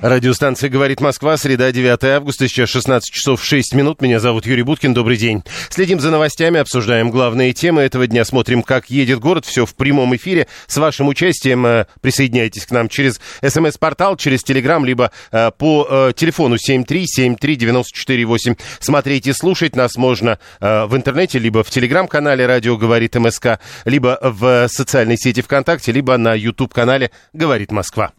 Радиостанция «Говорит Москва», среда, 9 августа, сейчас 16 часов 6 минут. Меня зовут Юрий Буткин, добрый день. Следим за новостями, обсуждаем главные темы этого дня, смотрим, как едет город, все в прямом эфире. С вашим участием э, присоединяйтесь к нам через смс-портал, через телеграм, либо э, по э, телефону 7373948. Смотреть и слушать нас можно в интернете, либо в телеграм-канале «Радио говорит МСК», либо в социальной сети ВКонтакте, либо на YouTube-канале «Говорит Москва»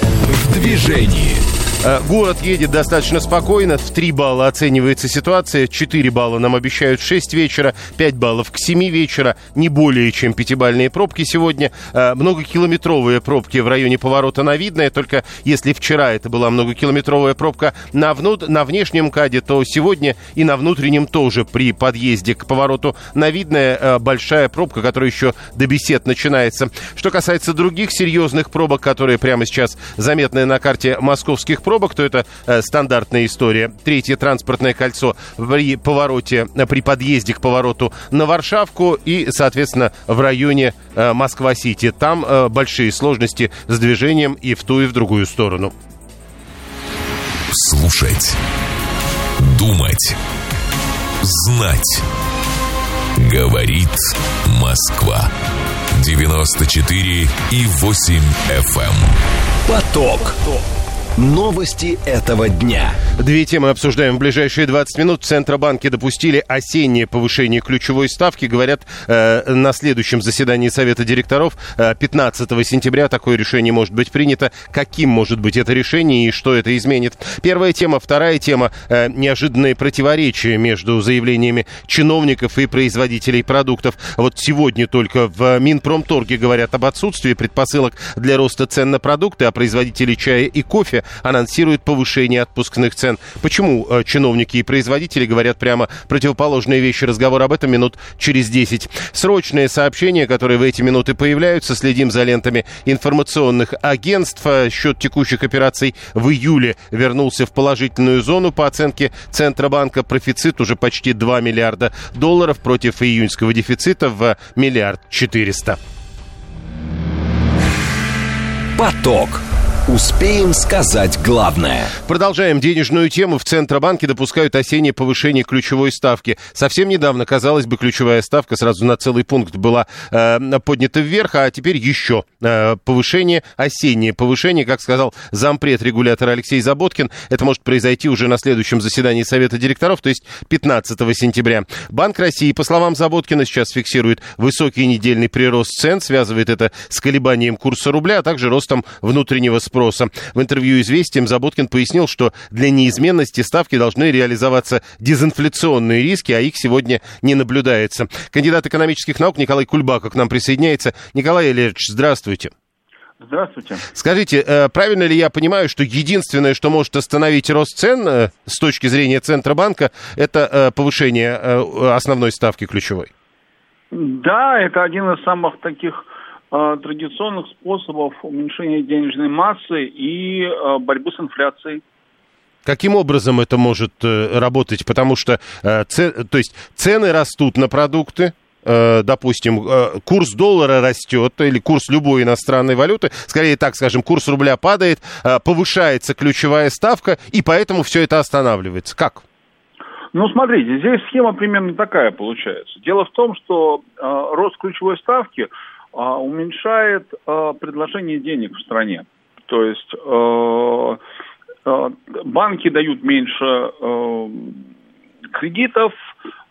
в движении. Э, город едет достаточно спокойно. В 3 балла оценивается ситуация. 4 балла нам обещают в 6 вечера. 5 баллов к 7 вечера. Не более чем пятибальные пробки сегодня. Э, многокилометровые пробки в районе поворота на Видное. Только если вчера это была многокилометровая пробка на, внут... на внешнем КАДе, то сегодня и на внутреннем тоже при подъезде к повороту на Видное э, большая пробка, которая еще до бесед начинается. Что касается других серьезных пробок, которые прямо сейчас заметны на карте московских пробок, пробок, то это э, стандартная история. Третье транспортное кольцо при повороте, э, при подъезде к повороту на Варшавку и, соответственно, в районе э, Москва-Сити. Там э, большие сложности с движением и в ту, и в другую сторону. Слушать. Думать. Знать. Говорит Москва. 94 и 8 FM. Эм. Поток. Поток. Новости этого дня. Две темы обсуждаем в ближайшие 20 минут. В Центробанке допустили осеннее повышение ключевой ставки. Говорят, э, на следующем заседании Совета директоров э, 15 сентября такое решение может быть принято. Каким может быть это решение и что это изменит? Первая тема. Вторая тема. Э, неожиданные противоречия между заявлениями чиновников и производителей продуктов. Вот сегодня только в Минпромторге говорят об отсутствии предпосылок для роста цен на продукты, а производители чая и кофе анонсирует повышение отпускных цен. Почему э, чиновники и производители говорят прямо противоположные вещи? Разговор об этом минут через 10. Срочные сообщения, которые в эти минуты появляются. Следим за лентами информационных агентств. Э, счет текущих операций в июле вернулся в положительную зону по оценке Центробанка. Профицит уже почти 2 миллиарда долларов против июньского дефицита в миллиард четыреста. Поток. Успеем сказать главное. Продолжаем денежную тему. В Центробанке допускают осеннее повышение ключевой ставки. Совсем недавно, казалось бы, ключевая ставка сразу на целый пункт была э, поднята вверх, а теперь еще э, повышение, осеннее повышение, как сказал зампред регулятора Алексей Заботкин. Это может произойти уже на следующем заседании Совета директоров, то есть 15 сентября. Банк России, по словам Заботкина, сейчас фиксирует высокий недельный прирост цен, связывает это с колебанием курса рубля, а также ростом внутреннего спроса спроса. В интервью «Известиям» Заботкин пояснил, что для неизменности ставки должны реализоваться дезинфляционные риски, а их сегодня не наблюдается. Кандидат экономических наук Николай Кульбака к нам присоединяется. Николай Ильич, здравствуйте. Здравствуйте. Скажите, э, правильно ли я понимаю, что единственное, что может остановить рост цен э, с точки зрения Центробанка, это э, повышение основной ставки ключевой? Да, это один из самых таких традиционных способов уменьшения денежной массы и э, борьбы с инфляцией. Каким образом это может э, работать? Потому что то есть цены растут на продукты, допустим, курс доллара растет, или курс любой иностранной валюты, скорее так скажем, курс рубля падает, повышается ключевая ставка, и поэтому все это останавливается. Как? Ну, смотрите, здесь схема примерно такая получается. Дело в том, что э, рост ключевой ставки – уменьшает а, предложение денег в стране. То есть а, банки дают меньше кредитов,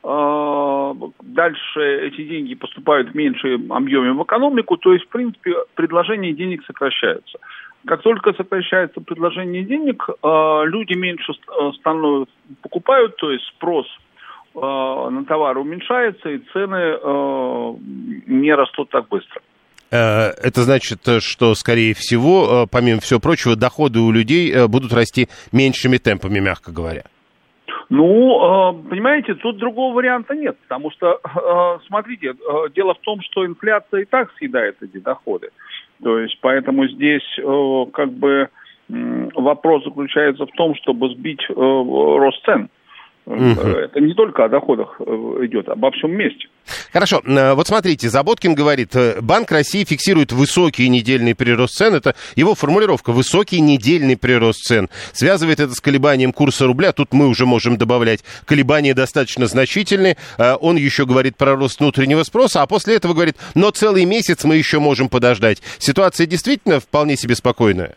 дальше эти деньги поступают в меньшем объеме в экономику, то есть, в принципе, предложение денег сокращается. Как только сокращается предложение денег, люди меньше становятся, покупают, то есть спрос Э, на товар уменьшается, и цены э, не растут так быстро. Э, это значит, что, скорее всего, помимо всего прочего, доходы у людей будут расти меньшими темпами, мягко говоря. Ну, понимаете, тут другого варианта нет, потому что, смотрите, дело в том, что инфляция и так съедает эти доходы. То есть, поэтому здесь как бы вопрос заключается в том, чтобы сбить э, рост цен. Угу. Это не только о доходах э, идет, обо всем месте. Хорошо, э, вот смотрите, Заботкин говорит, Банк России фиксирует высокий недельный прирост цен, это его формулировка, высокий недельный прирост цен. Связывает это с колебанием курса рубля, тут мы уже можем добавлять, колебания достаточно значительные, он еще говорит про рост внутреннего спроса, а после этого говорит, но целый месяц мы еще можем подождать. Ситуация действительно вполне себе спокойная?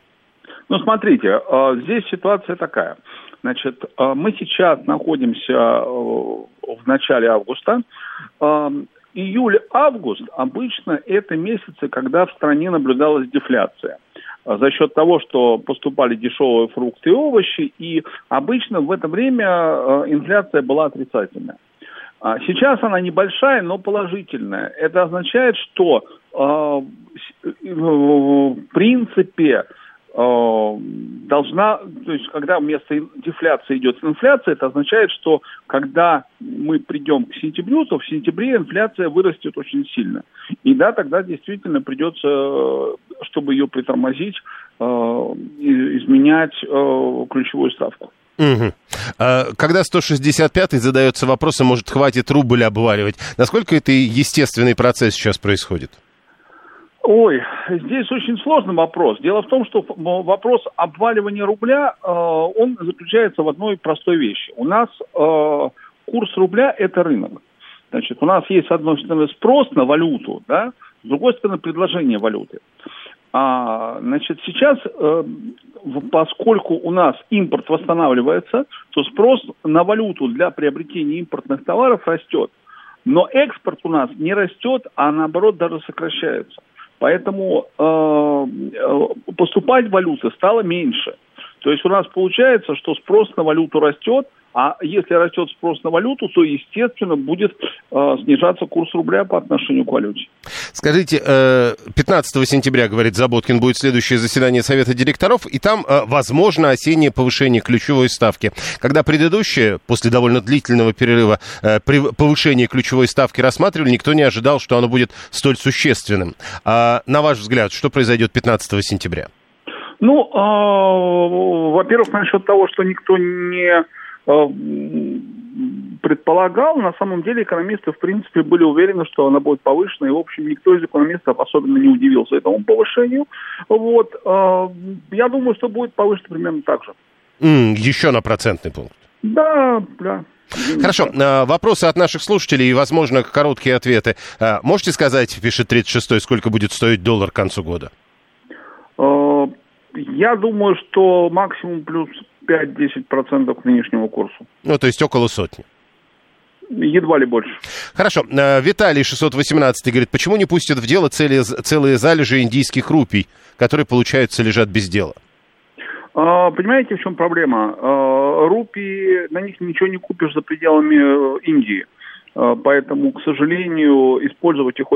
Ну, смотрите, здесь ситуация такая – Значит, э, мы сейчас находимся э, в начале августа. Э, июль-август обычно это месяцы, когда в стране наблюдалась дефляция за счет того, что поступали дешевые фрукты и овощи, и обычно в это время инфляция была отрицательная. А сейчас она небольшая, но положительная. Это означает, что в принципе должна, то есть когда вместо дефляции идет инфляция, это означает, что когда мы придем к сентябрю, то в сентябре инфляция вырастет очень сильно. И да, тогда действительно придется, чтобы ее притормозить, э, изменять э, ключевую ставку. Угу. Когда 165-й задается вопросом, может, хватит рубль обваливать, насколько это естественный процесс сейчас происходит? Ой, здесь очень сложный вопрос. Дело в том, что вопрос обваливания рубля, э, он заключается в одной простой вещи. У нас э, курс рубля – это рынок. Значит, у нас есть, с одной стороны, спрос на валюту, да, с другой стороны, предложение валюты. А, значит, сейчас, э, поскольку у нас импорт восстанавливается, то спрос на валюту для приобретения импортных товаров растет. Но экспорт у нас не растет, а наоборот даже сокращается. Поэтому э, э, поступать валюты стало меньше. То есть у нас получается, что спрос на валюту растет, а если растет спрос на валюту, то, естественно, будет э, снижаться курс рубля по отношению к валюте. Скажите, э, 15 сентября, говорит Заботкин, будет следующее заседание Совета директоров, и там, э, возможно, осеннее повышение ключевой ставки. Когда предыдущее, после довольно длительного перерыва, э, повышение ключевой ставки рассматривали, никто не ожидал, что оно будет столь существенным. А, на ваш взгляд, что произойдет 15 сентября? Ну, э, во-первых, насчет того, что никто не Э, предполагал, на самом деле экономисты, в принципе, были уверены, что она будет повышена, и, в общем, никто из экономистов особенно не удивился этому повышению. Вот. Э, я думаю, что будет повышено примерно так же. Mm, еще на процентный пункт. Да, да. Хорошо. Э, вопросы от наших слушателей и, возможно, короткие ответы. Можете сказать, пишет 36-й, сколько будет стоить доллар к концу года? Я думаю, что максимум плюс 5-10% к нынешнему курсу. Ну, то есть около сотни. Едва ли больше. Хорошо. Э, Виталий 618 говорит, почему не пустят в дело цели, целые залежи индийских рупий, которые, получается, лежат без дела? А, понимаете, в чем проблема? А, рупии, на них ничего не купишь за пределами э, Индии. А, поэтому, к сожалению, использовать их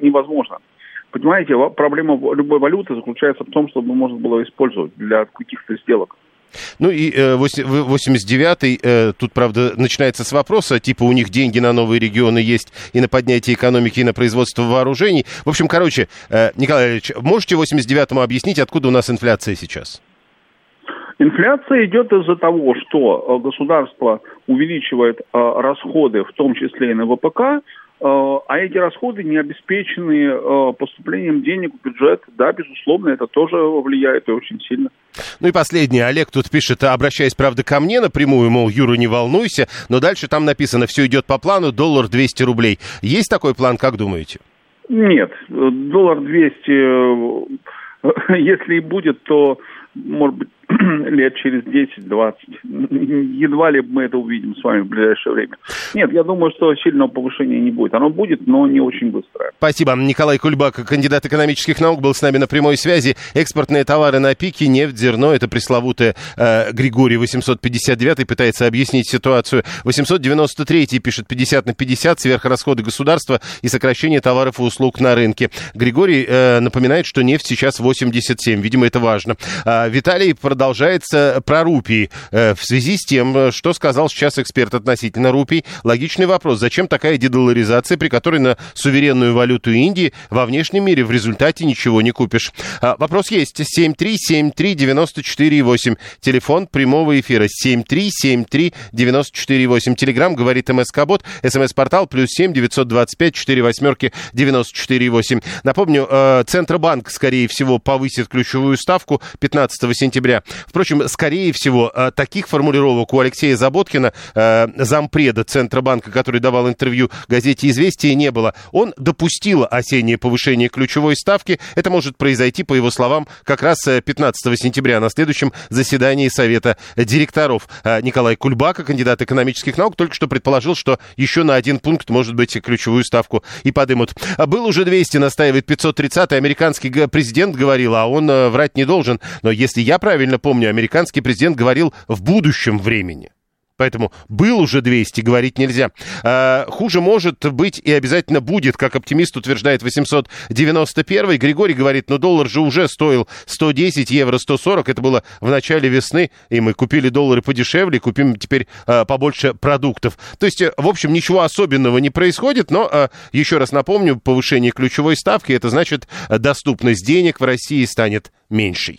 невозможно. Понимаете, проблема любой валюты заключается в том, чтобы можно было использовать для каких-то сделок. Ну и э, 89-й, э, тут, правда, начинается с вопроса, типа у них деньги на новые регионы есть и на поднятие экономики, и на производство вооружений. В общем, короче, э, Николай Ильич, можете 89-му объяснить, откуда у нас инфляция сейчас? Инфляция идет из-за того, что э, государство увеличивает э, расходы, в том числе и на ВПК, а эти расходы не обеспечены э, поступлением денег в бюджет. Да, безусловно, это тоже влияет и очень сильно. Ну и последнее. Олег тут пишет, обращаясь, правда, ко мне напрямую, мол, Юра, не волнуйся, но дальше там написано, все идет по плану, доллар 200 рублей. Есть такой план, как думаете? Нет, доллар 200, если и будет, то, может лет через 10-20. Едва ли мы это увидим с вами в ближайшее время. Нет, я думаю, что сильного повышения не будет. Оно будет, но не очень быстрое. Спасибо. Николай Кульбак, кандидат экономических наук, был с нами на прямой связи. Экспортные товары на пике, нефть, зерно. Это пресловутое э, Григорий 859 пытается объяснить ситуацию. 893 пишет 50 на 50, сверхрасходы государства и сокращение товаров и услуг на рынке. Григорий э, напоминает, что нефть сейчас 87. Видимо, это важно. А, Виталий продолжает продолжается про рупии. В связи с тем, что сказал сейчас эксперт относительно рупий, логичный вопрос, зачем такая дедоларизация, при которой на суверенную валюту Индии во внешнем мире в результате ничего не купишь? Вопрос есть. 7373948. Телефон прямого эфира 7373948. Телеграмм говорит МСК-бот. СМС-портал плюс 7 925 4 восьмерки 94,8. Напомню, э, Центробанк, скорее всего, повысит ключевую ставку 15 сентября. Впрочем, скорее всего, э, таких формулировок у Алексея Заботкина, э, зампреда Центробанка, который давал интервью газете «Известия», не было. Он допустил осеннее повышение ключевой ставки. Это может произойти, по его словам, как раз 15 сентября на следующем заседании Совета директоров. Николай Кульбака, кандидат экономических наук, только что предположил, что еще на один пункт, может быть, ключевую ставку и подымут. Был уже 200, настаивает 530 американский президент говорил, а он э, врать не должен. Но если я правильно помню, американский президент говорил в будущем времени. Поэтому был уже 200, говорить нельзя. А, хуже может быть и обязательно будет, как оптимист утверждает 891. Григорий говорит, ну доллар же уже стоил 110, евро 140. Это было в начале весны, и мы купили доллары подешевле, купим теперь а, побольше продуктов. То есть, э, в общем, ничего особенного не происходит, но, а, еще раз напомню, повышение ключевой ставки, это значит, доступность денег в России станет меньшей.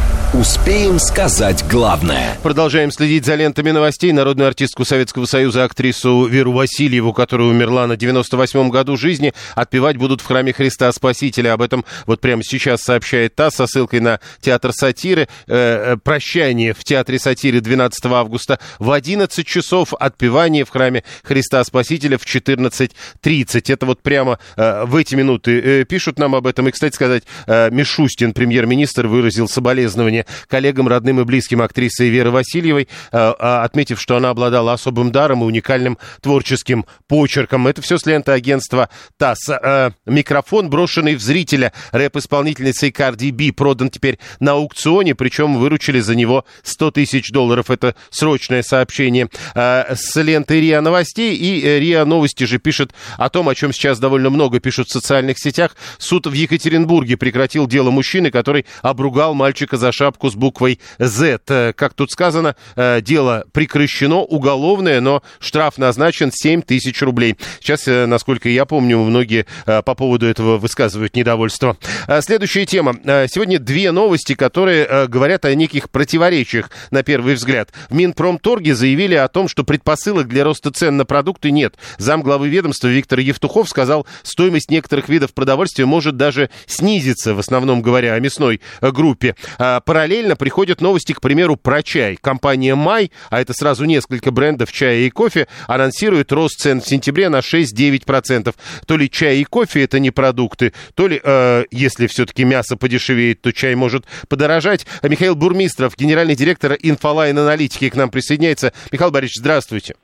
Успеем сказать главное. Продолжаем следить за лентами новостей. Народную артистку Советского Союза, актрису Веру Васильеву, которая умерла на 98-м году жизни, отпевать будут в храме Христа Спасителя. Об этом вот прямо сейчас сообщает ТАСС со ссылкой на театр сатиры. Э, э прощание в театре сатиры 12 августа в 11 часов, отпевание в храме Христа Спасителя в 14.30. Это вот прямо э, в эти минуты э, пишут нам об этом. И, кстати сказать, э, Мишустин, премьер-министр, выразил соболезнования коллегам, родным и близким актрисы Веры Васильевой, э, а, отметив, что она обладала особым даром и уникальным творческим почерком. Это все с ленты агентства ТАСС. Э, микрофон, брошенный в зрителя рэп-исполнительницей Карди Би, продан теперь на аукционе, причем выручили за него 100 тысяч долларов. Это срочное сообщение э, с ленты РИА Новостей. И РИА Новости же пишет о том, о чем сейчас довольно много пишут в социальных сетях. Суд в Екатеринбурге прекратил дело мужчины, который обругал мальчика за шапку шапку с буквой Z. Э, как тут сказано, э, дело прекращено, уголовное, но штраф назначен 7 тысяч рублей. Сейчас, э, насколько я помню, многие по поводу этого высказывают недовольство. Следующая тема. Сегодня две новости, которые говорят о неких противоречиях, на первый взгляд. В Минпромторге заявили о том, что предпосылок для роста цен на продукты нет. Зам главы ведомства Виктор Евтухов сказал, стоимость некоторых видов продовольствия может даже снизиться, в основном говоря о мясной группе. Параллельно приходят новости, к примеру, про чай. Компания «Май», а это сразу несколько брендов чая и кофе, анонсирует рост цен в сентябре на 6-9%. То ли чай и кофе это не продукты, то ли, э, если все-таки мясо подешевеет, то чай может подорожать. Михаил Бурмистров, генеральный директор Инфолайн Аналитики, к нам присоединяется. Михаил Борисович, здравствуйте.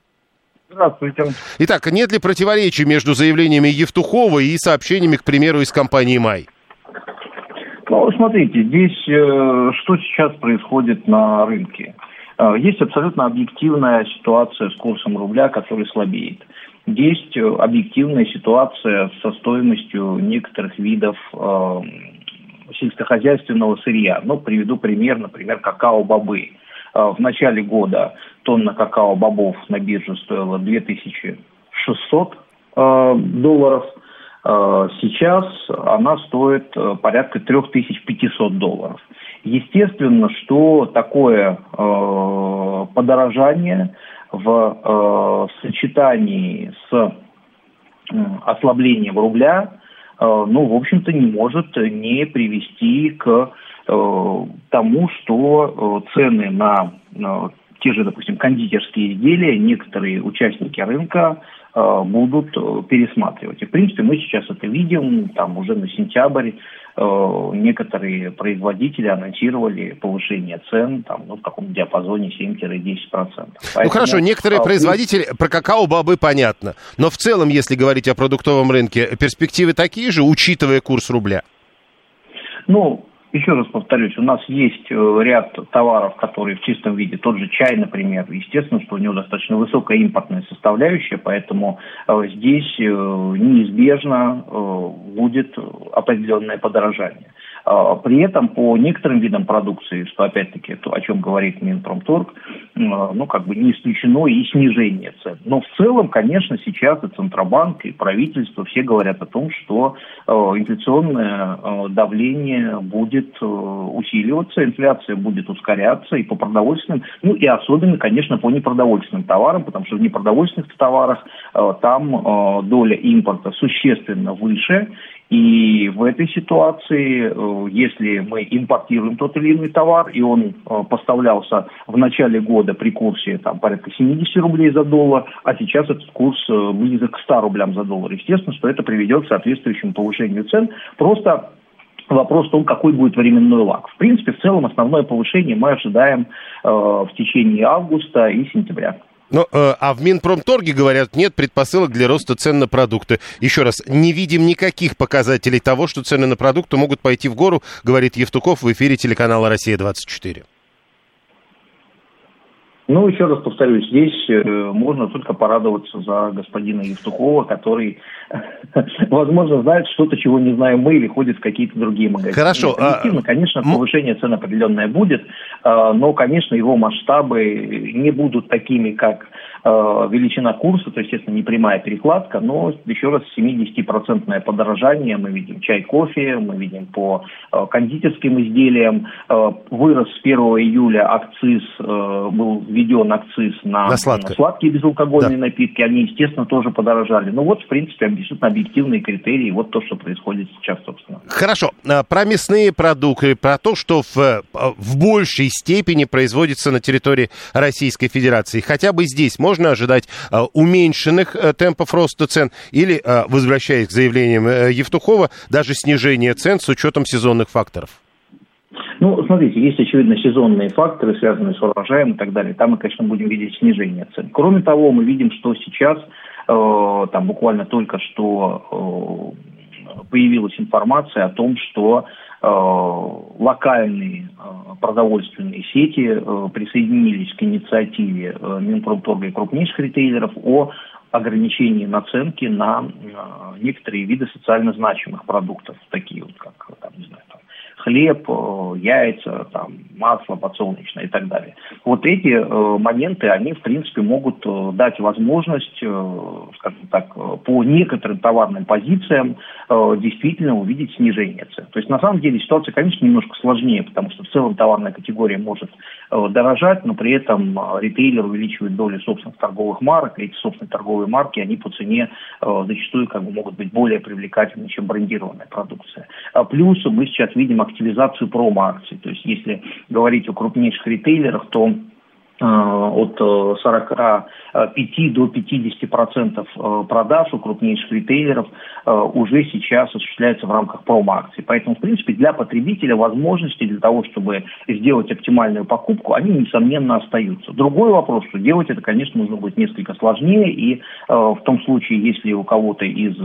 Здравствуйте. Итак, нет ли противоречий между заявлениями Евтухова и сообщениями, к примеру, из компании «Май»? Ну, смотрите, здесь э, что сейчас происходит на рынке? Э, есть абсолютно объективная ситуация с курсом рубля, который слабеет. Есть э, объективная ситуация со стоимостью некоторых видов э, сельскохозяйственного сырья. Ну, приведу пример, например, какао-бобы. Э, в начале года тонна какао-бобов на бирже стоила 2600 э, долларов – сейчас она стоит э, порядка 3500 долларов. Естественно, что такое э, подорожание в сочетании с ослаблением рубля, ну, в общем-то, не может не привести к тому, что цены на те же, допустим, кондитерские изделия некоторые участники рынка Э, будут э, пересматривать. И, в принципе, мы сейчас это видим, там уже на сентябрь э, некоторые производители анонсировали повышение цен там, ну, в каком диапазоне 7-10%. Поэтому, ну хорошо, некоторые а, производители, про какао-бобы понятно, но в целом, если говорить о продуктовом рынке, перспективы такие же, учитывая курс рубля? Ну, еще раз повторюсь, у нас есть э, ряд товаров, которые в чистом виде, тот же чай, например, естественно, что у него достаточно высокая импортная составляющая, поэтому э, здесь э, неизбежно будет определенное подорожание. А, при этом по некоторым видам продукции, что опять-таки то, о чем говорит Минпромторг, ну как бы не исключено и снижение цен. Но в целом, конечно, сейчас и Центробанк, и правительство все говорят о том, что инфляционное давление будет усиливаться, инфляция будет ускоряться и по продовольственным, ну и особенно, конечно, по непродовольственным товарам, потому что в непродовольственных товарах там доля импорта существенно выше, и в этой ситуации, э, если мы импортируем тот или иной товар, и он э, поставлялся в начале года при курсе там, порядка 70 рублей за доллар, а сейчас этот курс э, близок к 100 рублям за доллар, естественно, что это приведет к соответствующему повышению цен. Просто Вопрос в том, какой будет временной лаг. В принципе, в целом основное повышение мы ожидаем э, в течение августа и сентября. Ну, э, а в Минпромторге говорят, нет предпосылок для роста цен на продукты. Еще раз, не видим никаких показателей того, что цены на продукты могут пойти в гору, говорит Евтуков в эфире телеканала «Россия-24». Ну, еще раз повторюсь, здесь э, можно только порадоваться за господина Евтухова, который, возможно, знает что-то, чего не знаем мы, или ходит в какие-то другие магазины. Хорошо. А, Объективно, конечно, повышение цен определенное будет, э, но, конечно, его масштабы не будут такими, как величина курса, то, естественно, не прямая перекладка, но еще раз 70-процентное подорожание мы видим чай, кофе, мы видим по э, кондитерским изделиям. Э, вырос с 1 июля акциз, был введен акциз на, на, сладкое. сладкие безалкогольные да. напитки, они, естественно, тоже подорожали. Ну вот, в принципе, абсолютно объективные критерии, вот то, что происходит сейчас, собственно. Хорошо, про мясные продукты, про то, что в, в большей степени производится на территории Российской Федерации. Хотя бы здесь можно можно ожидать э, уменьшенных э, темпов роста цен или, э, возвращаясь к заявлениям Евтухова, даже снижение цен с учетом сезонных факторов? Ну, смотрите, есть, очевидно, сезонные факторы, связанные с урожаем и так далее. Там мы, конечно, будем видеть снижение цен. Кроме того, мы видим, что сейчас, э, там буквально только что э, появилась информация о том, что Э, локальные э, продовольственные сети э, присоединились к инициативе Минпромторга и крупнейших ритейлеров о ограничении наценки на некоторые виды социально значимых продуктов, такие вот как, там, не знаю, там, хлеб, яйца, там, масло подсолнечное и так далее. Вот эти э, моменты, они, в принципе, могут э, дать возможность, э, скажем так, по некоторым товарным позициям э, действительно увидеть снижение цен. То есть, на самом деле, ситуация, конечно, немножко сложнее, потому что в целом товарная категория может э, дорожать, но при этом э, ритейлер увеличивает долю собственных торговых марок, и эти собственные торговые марки, они по цене э, зачастую как бы могут быть более привлекательны, чем брендированная продукция. А плюс мы сейчас видим активизацию промо-акций. То есть, если говорить о крупнейших ритейлерах, то Э, от 45 э, до 50 процентов э, продаж у крупнейших ритейлеров уже сейчас осуществляется в рамках промо-акций. Поэтому, в принципе, для потребителя возможности для того, чтобы сделать оптимальную покупку, они, несомненно, остаются. Другой вопрос, что делать это, конечно, нужно будет несколько сложнее, и в том случае, если у кого-то из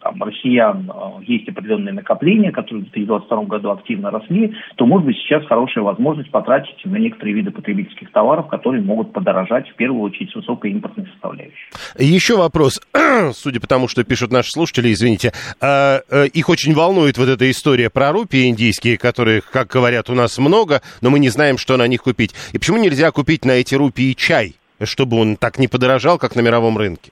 там, россиян есть определенные накопления, которые в 2022 году активно росли, то, может быть, сейчас хорошая возможность потратить на некоторые виды потребительских потребительских товаров, которые могут подорожать в первую очередь с высокой импортной составляющей. Еще вопрос, судя по тому, что пишут наши слушатели, извините, а, э, их очень волнует вот эта история про рупии индийские, которых, как говорят, у нас много, но мы не знаем, что на них купить. И почему нельзя купить на эти рупии чай, чтобы он так не подорожал, как на мировом рынке?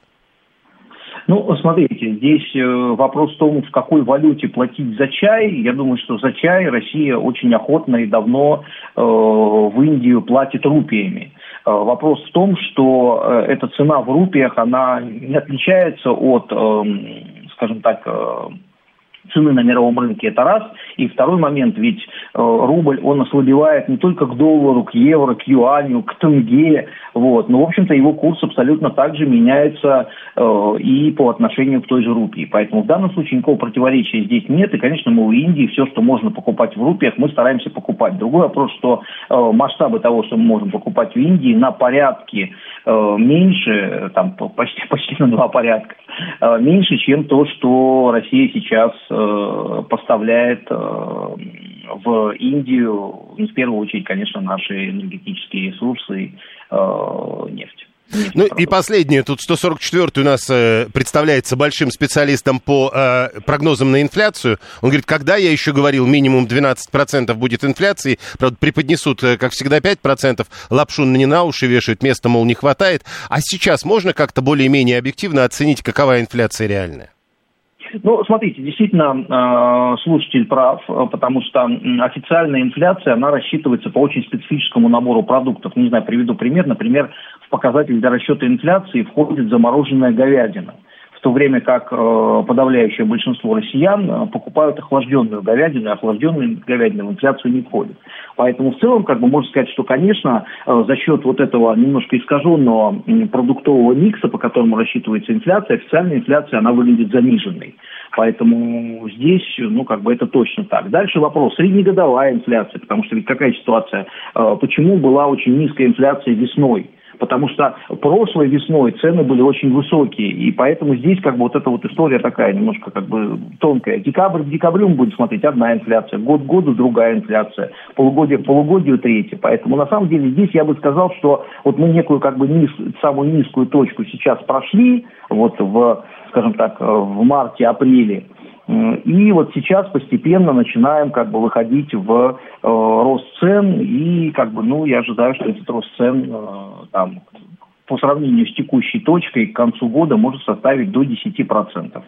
Ну, смотрите, здесь э, вопрос в том, в какой валюте платить за чай. Я думаю, что за чай Россия очень охотно и давно э, в Индию платит рупиями. Э, вопрос в том, что эта цена в рупиях, она не отличается от, э, скажем так, цены на мировом рынке, это раз. И второй момент, ведь э, рубль, он ослабевает не только к доллару, к евро, к юаню, к тенге, вот. Но, в общем-то, его курс абсолютно также меняется э, и по отношению к той же рупии. Поэтому в данном случае никакого противоречия здесь нет. И, конечно, мы в Индии все, что можно покупать в рупиях, мы стараемся покупать. Другой вопрос, что э, масштабы того, что мы можем покупать в Индии, на порядке меньше, там почти, почти на два порядка, меньше, чем то, что Россия сейчас поставляет э, в Индию, ну, в первую очередь, конечно, наши энергетические ресурсы, э, нефть. Ну и последнее, тут 144 у нас э, представляется большим специалистом по э, прогнозам на инфляцию. Он говорит, когда я еще говорил, минимум 12% будет инфляции, правда, преподнесут, э, как всегда, 5%, лапшу не на уши вешают, места, мол, не хватает. А сейчас можно как-то более-менее объективно оценить, какова инфляция реальная? Ну, смотрите, действительно, э, слушатель прав, э, потому что официальная инфляция, она рассчитывается по очень специфическому набору продуктов. Не знаю, приведу пример. Например, в показатель для расчета инфляции входит замороженная говядина в то время как э, подавляющее большинство россиян э, покупают охлажденную говядину, и охлажденная говядина в инфляцию не входит. Поэтому в целом, как бы можно сказать, что, конечно, э, за счет вот этого немножко искаженного продуктового микса, по которому рассчитывается инфляция, официальная инфляция, она выглядит заниженной. Поэтому здесь, ну, как бы это точно так. Дальше вопрос. Среднегодовая инфляция, потому что ведь какая ситуация? Почему была очень низкая инфляция весной? Потому что прошлой весной цены были очень высокие, и поэтому здесь как бы вот эта вот история такая немножко как бы тонкая. Декабрь к декабрю мы будем смотреть одна инфляция, год к году другая инфляция, полугодие к полугодию третья. Поэтому на самом деле здесь я бы сказал, что вот мы некую как бы низ, самую низкую точку сейчас прошли, вот в, скажем так, в марте-апреле, и вот сейчас постепенно начинаем как бы выходить в э, рост цен, и как бы, ну, я ожидаю, что этот рост цен э, там по сравнению с текущей точкой к концу года может составить до 10%.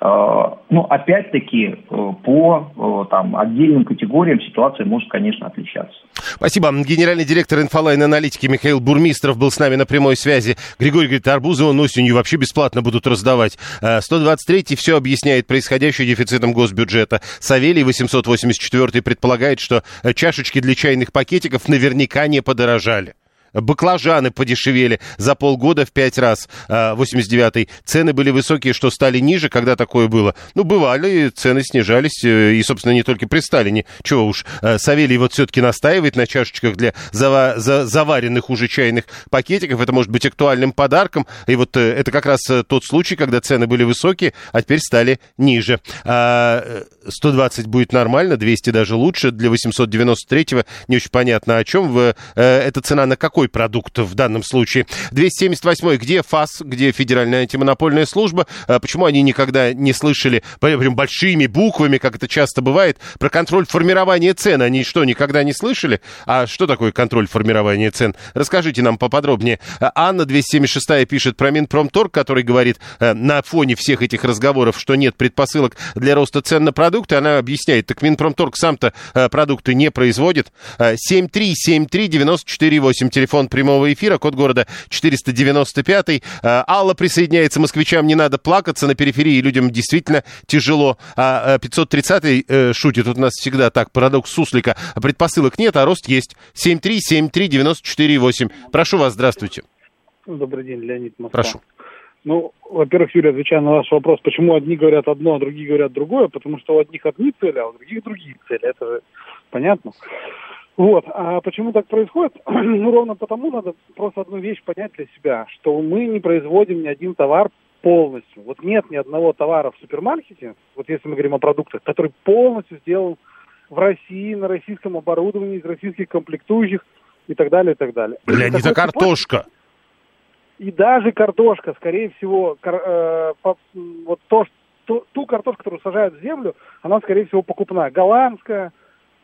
Э, ну, опять-таки, э, по э, там, отдельным категориям ситуация может, конечно, отличаться. Спасибо. Генеральный директор INFOLine аналитики Михаил Бурмистров был с нами на прямой связи. Григорий говорит, арбузы он осенью вообще бесплатно будут раздавать. 123-й все объясняет происходящее дефицитом госбюджета. Савелий 884 предполагает, что чашечки для чайных пакетиков наверняка не подорожали. Баклажаны подешевели за полгода в пять раз. 89-й. А, цены были высокие, что стали ниже, когда такое было. Ну, бывали, цены снижались. Э, и, собственно, не только при Сталине. Чего уж, э, Савелий вот все-таки настаивает на чашечках для зава за заваренных уже чайных пакетиков. Это может быть актуальным подарком. И вот э, это как раз тот случай, когда цены были высокие, а теперь стали ниже. 120 а, будет нормально, 200 даже лучше. Для 893-го не очень понятно о чем. Эта цена на какой какой продукт в данном случае. 278 где ФАС, где Федеральная антимонопольная служба, а почему они никогда не слышали прям большими буквами, как это часто бывает, про контроль формирования цен. Они что, никогда не слышали? А что такое контроль формирования цен? Расскажите нам поподробнее. Анна 276 пишет про Минпромторг, который говорит э, на фоне всех этих разговоров, что нет предпосылок для роста цен на продукты. Она объясняет, так Минпромторг сам-то э, продукты не производит. 7373 94 8 телефон телефон прямого эфира, код города 495. Э, Алла присоединяется, москвичам не надо плакаться, на периферии людям действительно тяжело. А 530-й э, шутит, тут у нас всегда так, парадокс суслика. Предпосылок нет, а рост есть. 7373948. Прошу вас, здравствуйте. Добрый день, Леонид Москва. Прошу. Ну, во-первых, Юрий, отвечая на ваш вопрос, почему одни говорят одно, а другие говорят другое, потому что у одних одни цели, а у других другие цели. Это же понятно. Вот. А почему так происходит? ну, ровно потому надо просто одну вещь понять для себя, что мы не производим ни один товар полностью. Вот нет ни одного товара в супермаркете, вот если мы говорим о продуктах, который полностью сделан в России, на российском оборудовании, из российских комплектующих и так далее, и так далее. Бля, не за картошка. И даже картошка, скорее всего, кар, э, по, вот то, что, ту картошку, которую сажают в землю, она, скорее всего, покупная. Голландская,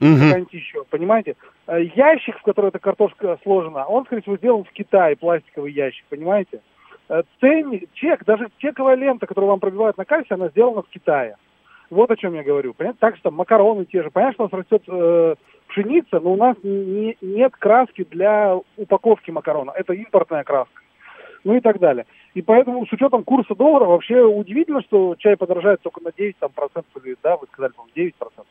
угу. еще, понимаете? Э, ящик, в который эта картошка сложена, он, скорее всего, сделан в Китае, пластиковый ящик, понимаете? Э, ценник, чек, даже чековая лента, которую вам пробивают на кассе, она сделана в Китае. Вот о чем я говорю. Понятно? Так что макароны те же. Понятно, что у нас растет э, пшеница, но у нас не, нет краски для упаковки макарона. Это импортная краска. Ну и так далее. И поэтому с учетом курса доллара вообще удивительно, что чай подорожает только на 9 там, процентов, да, вы сказали, по-моему, 9 процентов.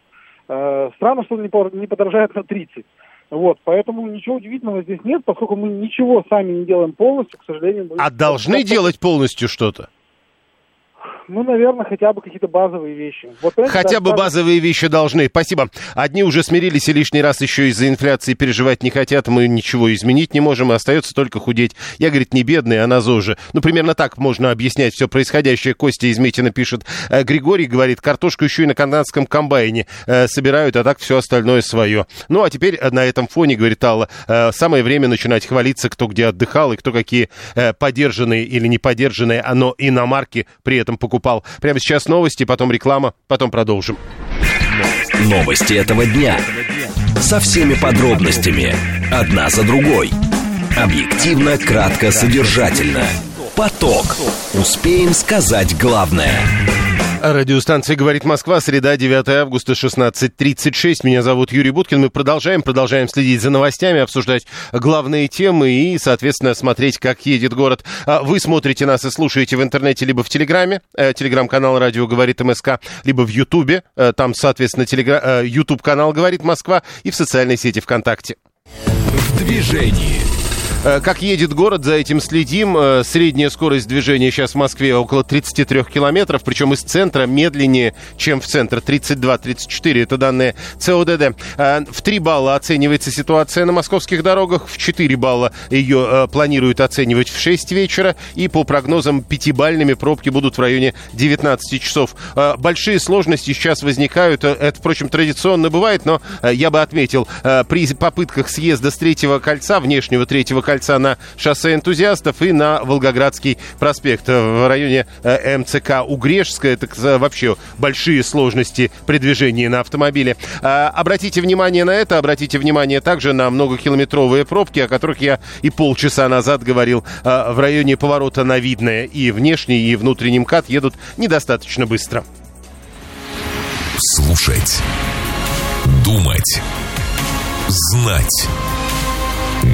Э, странно, что он не подорожает на 30. Вот, поэтому ничего удивительного здесь нет, поскольку мы ничего сами не делаем полностью, к сожалению. Мы а должны просто... делать полностью что-то? Ну, наверное, хотя бы какие-то базовые вещи. Вот хотя бы базовые вещи должны. Спасибо. Одни уже смирились и лишний раз еще из-за инфляции переживать не хотят. Мы ничего изменить не можем, и остается только худеть. Я, говорит, не бедный, а на ЗОЖе. Ну, примерно так можно объяснять все происходящее. Костя из Метина пишет. Э, Григорий говорит, картошку еще и на канадском комбайне э, собирают, а так все остальное свое. Ну, а теперь э, на этом фоне, говорит Алла, самое время начинать хвалиться, кто где отдыхал и кто какие подержанные или не подержанные, но иномарки при этом покупал. Прямо сейчас новости, потом реклама, потом продолжим. Новости этого дня. Со всеми подробностями. Одна за другой. Объективно, кратко, содержательно. Поток. Успеем сказать главное. Радиостанция «Говорит Москва», среда, 9 августа, 16.36. Меня зовут Юрий Буткин. Мы продолжаем, продолжаем следить за новостями, обсуждать главные темы и, соответственно, смотреть, как едет город. А вы смотрите нас и слушаете в интернете либо в Телеграме, э, телеграм-канал «Радио говорит МСК», либо в Ютубе, э, там, соответственно, телегра... э, Ютуб-канал «Говорит Москва» и в социальной сети ВКонтакте. В движении. Э, как едет город, за этим следим. Э, средняя скорость движения сейчас в Москве около 33 километров, причем из центра медленнее, чем в центр. 32-34, это данные ЦОДД. Э, в 3 балла оценивается ситуация на московских дорогах, в 4 балла ее планируют оценивать в 6 вечера, и по прогнозам пятибальными пробки будут в районе 19 часов. Большие сложности сейчас возникают, это, впрочем, традиционно бывает, но я бы отметил, при попытках съезда с третьего кольца, внешнего третьего кольца, кольца на шоссе энтузиастов и на Волгоградский проспект в районе э, МЦК Угрешская. Это вообще большие сложности при движении на автомобиле. А, обратите внимание на это, обратите внимание также на многокилометровые пробки, о которых я и полчаса назад говорил. А, в районе поворота на Видное и внешний, и внутренний МКАД едут недостаточно быстро. Слушать. Думать. Знать.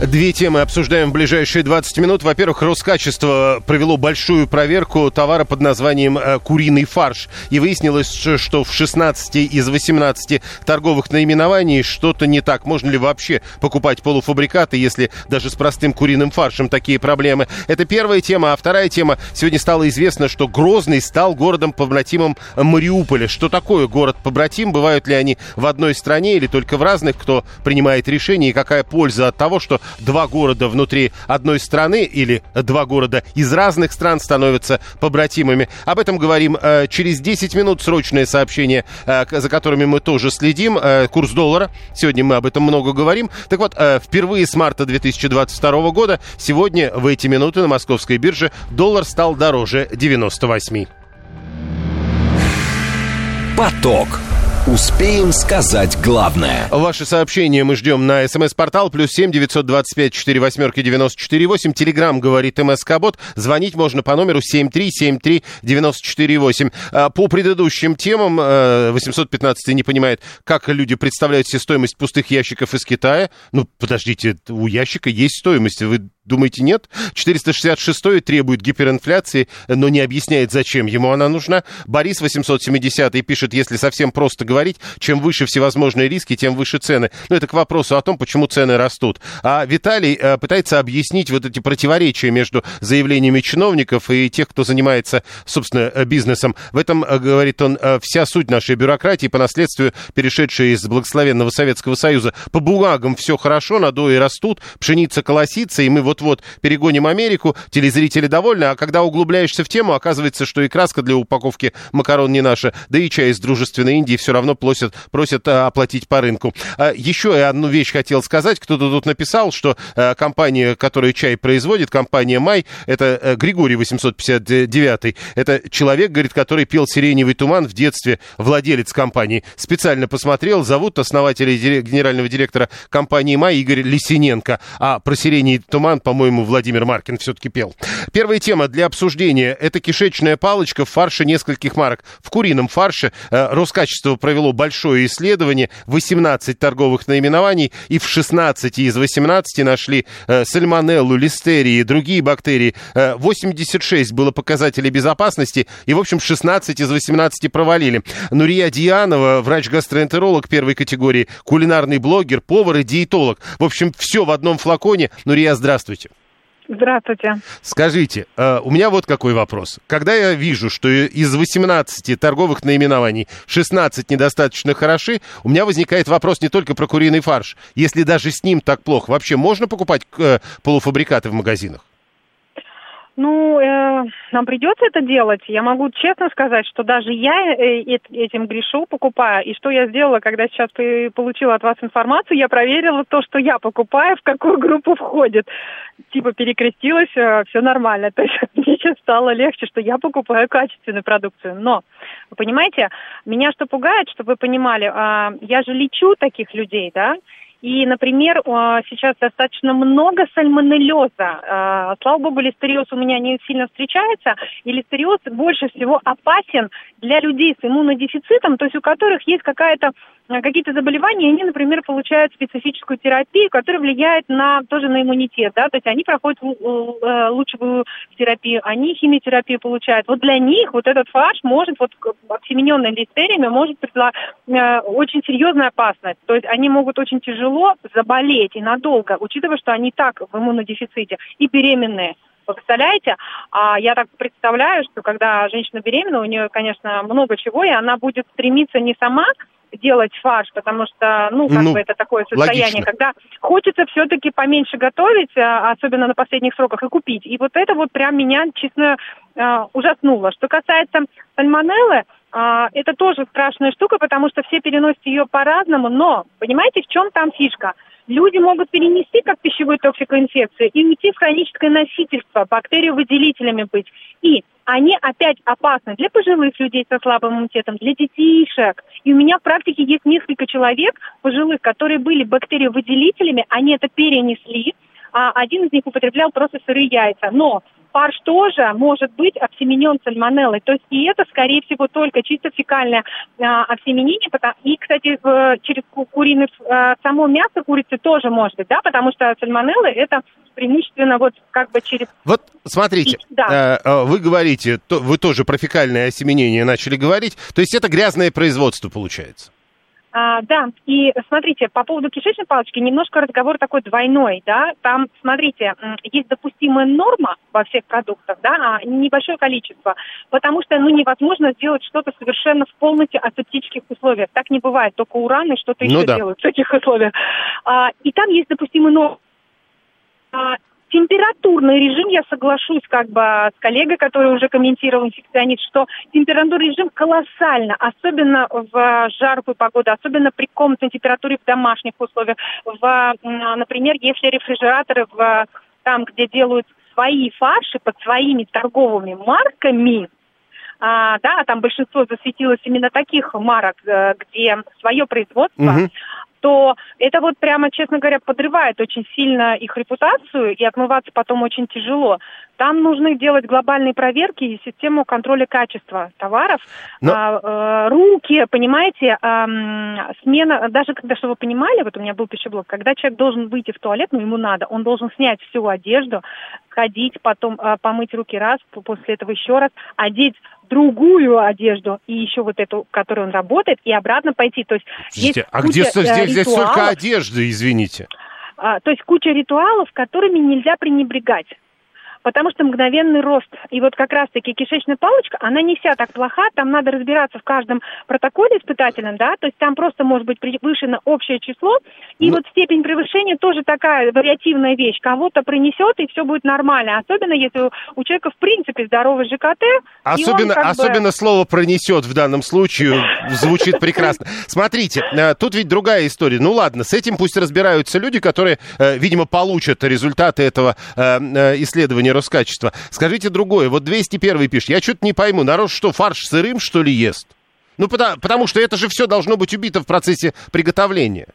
Две темы обсуждаем в ближайшие 20 минут. Во-первых, Роскачество провело большую проверку товара под названием э, куриный фарш. И выяснилось, что в 16 из 18 торговых наименований что-то не так. Можно ли вообще покупать полуфабрикаты, если даже с простым куриным фаршем такие проблемы? Это первая тема. А вторая тема. Сегодня стало известно, что Грозный стал городом-побратимом Мариуполя. Что такое город-побратим? Бывают ли они в одной стране или только в разных? Кто принимает решение? И какая польза от того, что два города внутри одной страны или два города из разных стран становятся побратимами. Об этом говорим э, через 10 минут. Срочное сообщение, э, за которыми мы тоже следим. Э, курс доллара. Сегодня мы об этом много говорим. Так вот, впервые с марта 2022 года сегодня в эти минуты на московской бирже доллар стал дороже 98. Поток. Успеем сказать главное. Ваши сообщения мы ждем на смс-портал плюс семь девятьсот двадцать пять четыре восьмерки девяносто четыре восемь. Телеграмм говорит МСК-бот. Звонить можно по номеру семь три семь три девяносто четыре восемь. А, по предыдущим темам 815 э, не понимает, как люди представляют себе стоимость пустых ящиков из Китая. Ну, подождите, у ящика есть стоимость. Вы Думаете, нет? 466 требует гиперинфляции, но не объясняет, зачем ему она нужна. Борис 870 пишет, если совсем просто говорить, чем выше всевозможные риски, тем выше цены. Но это к вопросу о том, почему цены растут. А Виталий э, пытается объяснить вот эти противоречия между заявлениями чиновников и тех, кто занимается, собственно, э, бизнесом. В этом, э, говорит он, э, вся суть нашей бюрократии по наследству, перешедшей из благословенного Советского Союза. По бумагам все хорошо, надои растут, пшеница колосится, и мы вот вот-вот перегоним Америку, телезрители довольны, а когда углубляешься в тему, оказывается, что и краска для упаковки макарон не наша, да и чай из дружественной Индии все равно просят, просят а, оплатить по рынку. А, еще одну вещь хотел сказать. Кто-то тут написал, что а, компания, которая чай производит, компания «Май», это а, Григорий 859, это человек, говорит, который пел «Сиреневый туман» в детстве, владелец компании. Специально посмотрел, зовут основателя и генерального директора компании «Май» Игорь Лисиненко. А про «Сиреневый туман» по-моему, Владимир Маркин все-таки пел. Первая тема для обсуждения – это кишечная палочка в фарше нескольких марок. В курином фарше э, Роскачество провело большое исследование, 18 торговых наименований, и в 16 из 18 нашли э, сальмонеллу, листерии и другие бактерии. 86 было показателей безопасности, и, в общем, 16 из 18 провалили. Нурия Дианова, врач-гастроэнтеролог первой категории, кулинарный блогер, повар и диетолог. В общем, все в одном флаконе. Нурия, здравствуйте. Здравствуйте. Скажите, э, у меня вот какой вопрос. Когда я вижу, что из 18 торговых наименований 16 недостаточно хороши, у меня возникает вопрос не только про куриный фарш. Если даже с ним так плохо, вообще можно покупать э, полуфабрикаты в магазинах? Ну, э, нам придется это делать. Я могу честно сказать, что даже я э, этим грешу, покупая. И что я сделала, когда сейчас получила от вас информацию, я проверила то, что я покупаю, в какую группу входит. Типа перекрестилась, э, все нормально. То есть мне сейчас стало легче, что я покупаю качественную продукцию. Но, вы понимаете, меня что пугает, чтобы вы понимали, э, я же лечу таких людей, да, и, например, сейчас достаточно много сальмонеллеза. А, слава богу, листериоз у меня не сильно встречается. И листериоз больше всего опасен для людей с иммунодефицитом, то есть у которых есть какая-то Э, какие-то заболевания, они, например, получают специфическую терапию, которая влияет на, тоже на иммунитет, да, то есть они проходят э, лучевую терапию, они химиотерапию получают. Вот для них вот этот фарш может, вот обсемененный листериями, может предла- э, очень серьезная опасность. То есть они могут очень тяжело заболеть и надолго, учитывая, что они так в иммунодефиците и беременные. Вы представляете? А я так представляю, что когда женщина беременна, у нее, конечно, много чего, и она будет стремиться не сама делать фарш, потому что, ну, как ну, бы это такое состояние, логично. когда хочется все-таки поменьше готовить, а, особенно на последних сроках, и купить. И вот это вот прям меня, честно, а, ужаснуло. Что касается сальмонеллы, это тоже страшная штука, потому что все переносят ее по-разному, но понимаете, в чем там фишка? Люди могут перенести как пищевую токсикоинфекцию и уйти в хроническое носительство, бактериовыделителями быть. И они опять опасны для пожилых людей со слабым иммунитетом, для детишек. И у меня в практике есть несколько человек пожилых, которые были бактериовыделителями, они это перенесли, а один из них употреблял просто сырые яйца. Но фарш тоже может быть обсеменен сальмонеллой. То есть и это, скорее всего, только чисто фекальное а, обсеменение. И, кстати, в, через куриный, а, само мясо курицы тоже может быть, да, потому что сальмонеллы это преимущественно вот как бы через... Вот смотрите, да. э, вы говорите, то, вы тоже про фекальное осеменение начали говорить, то есть это грязное производство получается? А, да, и смотрите, по поводу кишечной палочки немножко разговор такой двойной, да, там, смотрите, есть допустимая норма во всех продуктах, да, а небольшое количество, потому что, ну, невозможно сделать что-то совершенно в полностью асептических условиях, так не бывает, только ураны что-то ну, еще да. делают в таких условиях. А, и там есть допустимые нормы. А, температурный режим, я соглашусь как бы с коллегой, который уже комментировал инфекционист, что температурный режим колоссально, особенно в жаркую погоду, особенно при комнатной температуре в домашних условиях. В, например, если рефрижераторы в, там, где делают свои фарши под своими торговыми марками, а, да, там большинство засветилось именно таких марок, э, где свое производство, угу то это вот прямо, честно говоря, подрывает очень сильно их репутацию, и отмываться потом очень тяжело. Там нужно делать глобальные проверки и систему контроля качества товаров. Но... А, э, руки, понимаете, э, смена, даже когда, чтобы вы понимали, вот у меня был пищеблок, когда человек должен выйти в туалет, ну ему надо, он должен снять всю одежду, ходить, потом э, помыть руки раз, после этого еще раз, одеть другую одежду и еще вот эту, которой он работает, и обратно пойти. То есть есть а куча, где здесь, здесь столько одежды, извините? А, то есть куча ритуалов, которыми нельзя пренебрегать потому что мгновенный рост. И вот как раз-таки кишечная палочка, она не вся так плоха, там надо разбираться в каждом протоколе испытательном, да, то есть там просто может быть превышено общее число, и ну... вот степень превышения тоже такая вариативная вещь. Кого-то принесет, и все будет нормально, особенно если у, человека в принципе здоровый ЖКТ. Особенно, особенно бы... слово «пронесет» в данном случае звучит прекрасно. Смотрите, э, тут ведь другая история. Ну ладно, с этим пусть разбираются люди, которые, э, видимо, получат результаты этого э, исследования Роскачества. Скажите другое. Вот 201 пишет. Я что-то не пойму. Народ что, фарш сырым, что ли, ест? Ну, потому, потому что это же все должно быть убито в процессе приготовления.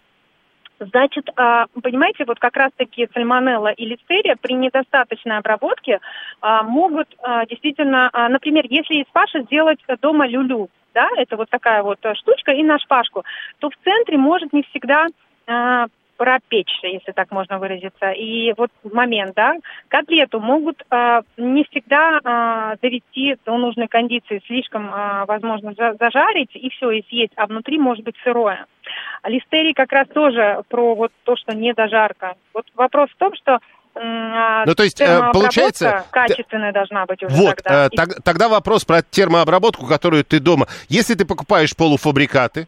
Значит, а, понимаете, вот как раз-таки сальмонелла и листерия при недостаточной обработке а, могут а, действительно, например, если из фарша сделать дома люлю, да, это вот такая вот штучка, и на шпажку, то в центре может не всегда пропечься, если так можно выразиться. И вот момент, да, котлету могут э, не всегда э, довести до нужной кондиции, слишком, э, возможно, зажарить и все, и съесть, а внутри может быть сырое. Листерий как раз тоже про вот то, что не дожарка. Вот вопрос в том, что ну, то есть, э, получается... Качественная должна быть уже вот, тогда. Э, тогда вопрос про термообработку, которую ты дома... Если ты покупаешь полуфабрикаты,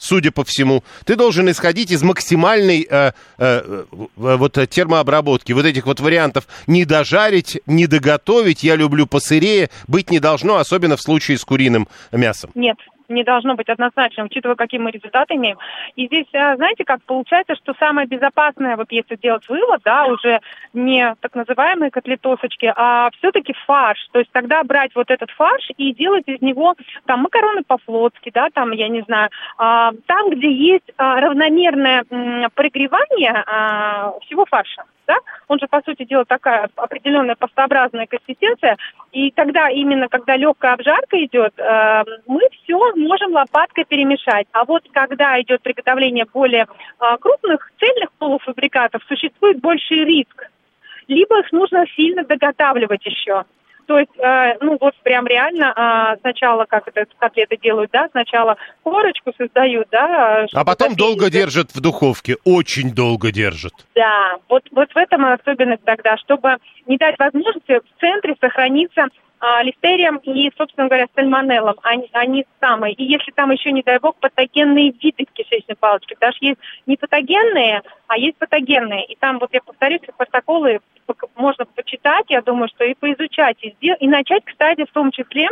судя по всему, ты должен исходить из максимальной э, э, вот термообработки, вот этих вот вариантов. Не дожарить, не доготовить, я люблю посырее, быть не должно, особенно в случае с куриным мясом. Нет, не должно быть однозначно, учитывая, какие мы результаты имеем. И здесь, а, знаете, как получается, что самое безопасное, вот если делать вывод, да, уже не так называемые котлетосочки, а все-таки фарш. То есть тогда брать вот этот фарш и делать из него там макароны по-флотски, да, там, я не знаю, а, там, где есть а, равномерное прогревание всего фарша да, он же, по сути дела, такая определенная пастообразная консистенция, и тогда именно, когда легкая обжарка идет, э, мы все можем лопаткой перемешать. А вот когда идет приготовление более э, крупных цельных полуфабрикатов, существует больший риск. Либо их нужно сильно доготавливать еще. То есть, э, ну вот прям реально э, сначала, как это котлеты делают, да, сначала корочку создают, да. А потом долго держат в духовке, очень долго держат. Да, вот, вот в этом особенность тогда, чтобы не дать возможности в центре сохраниться а, листерием и, собственно говоря, сальмонеллом. Они, они самые. И если там еще, не дай бог, патогенные виды кишечной палочки, даже есть не патогенные, а есть патогенные. И там, вот я повторюсь, протоколы можно почитать, я думаю, что и поизучать, и, сдел... и начать, кстати, в том числе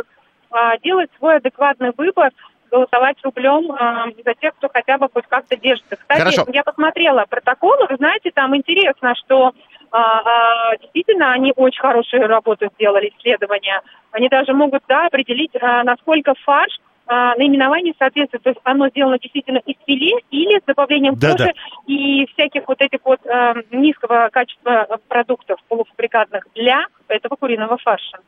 а, делать свой адекватный выбор, голосовать рублем а, за тех, кто хотя бы хоть как-то держится. Кстати, Хорошо. я посмотрела протоколы, вы знаете, там интересно, что а, а, действительно, они очень хорошую работу сделали, исследования. Они даже могут да, определить, а, насколько фарш а, наименование соответствует. То есть оно сделано действительно из филе или с добавлением да, кожи да. и всяких вот этих вот а, низкого качества продуктов полуфабрикатных для этого куриного фарша.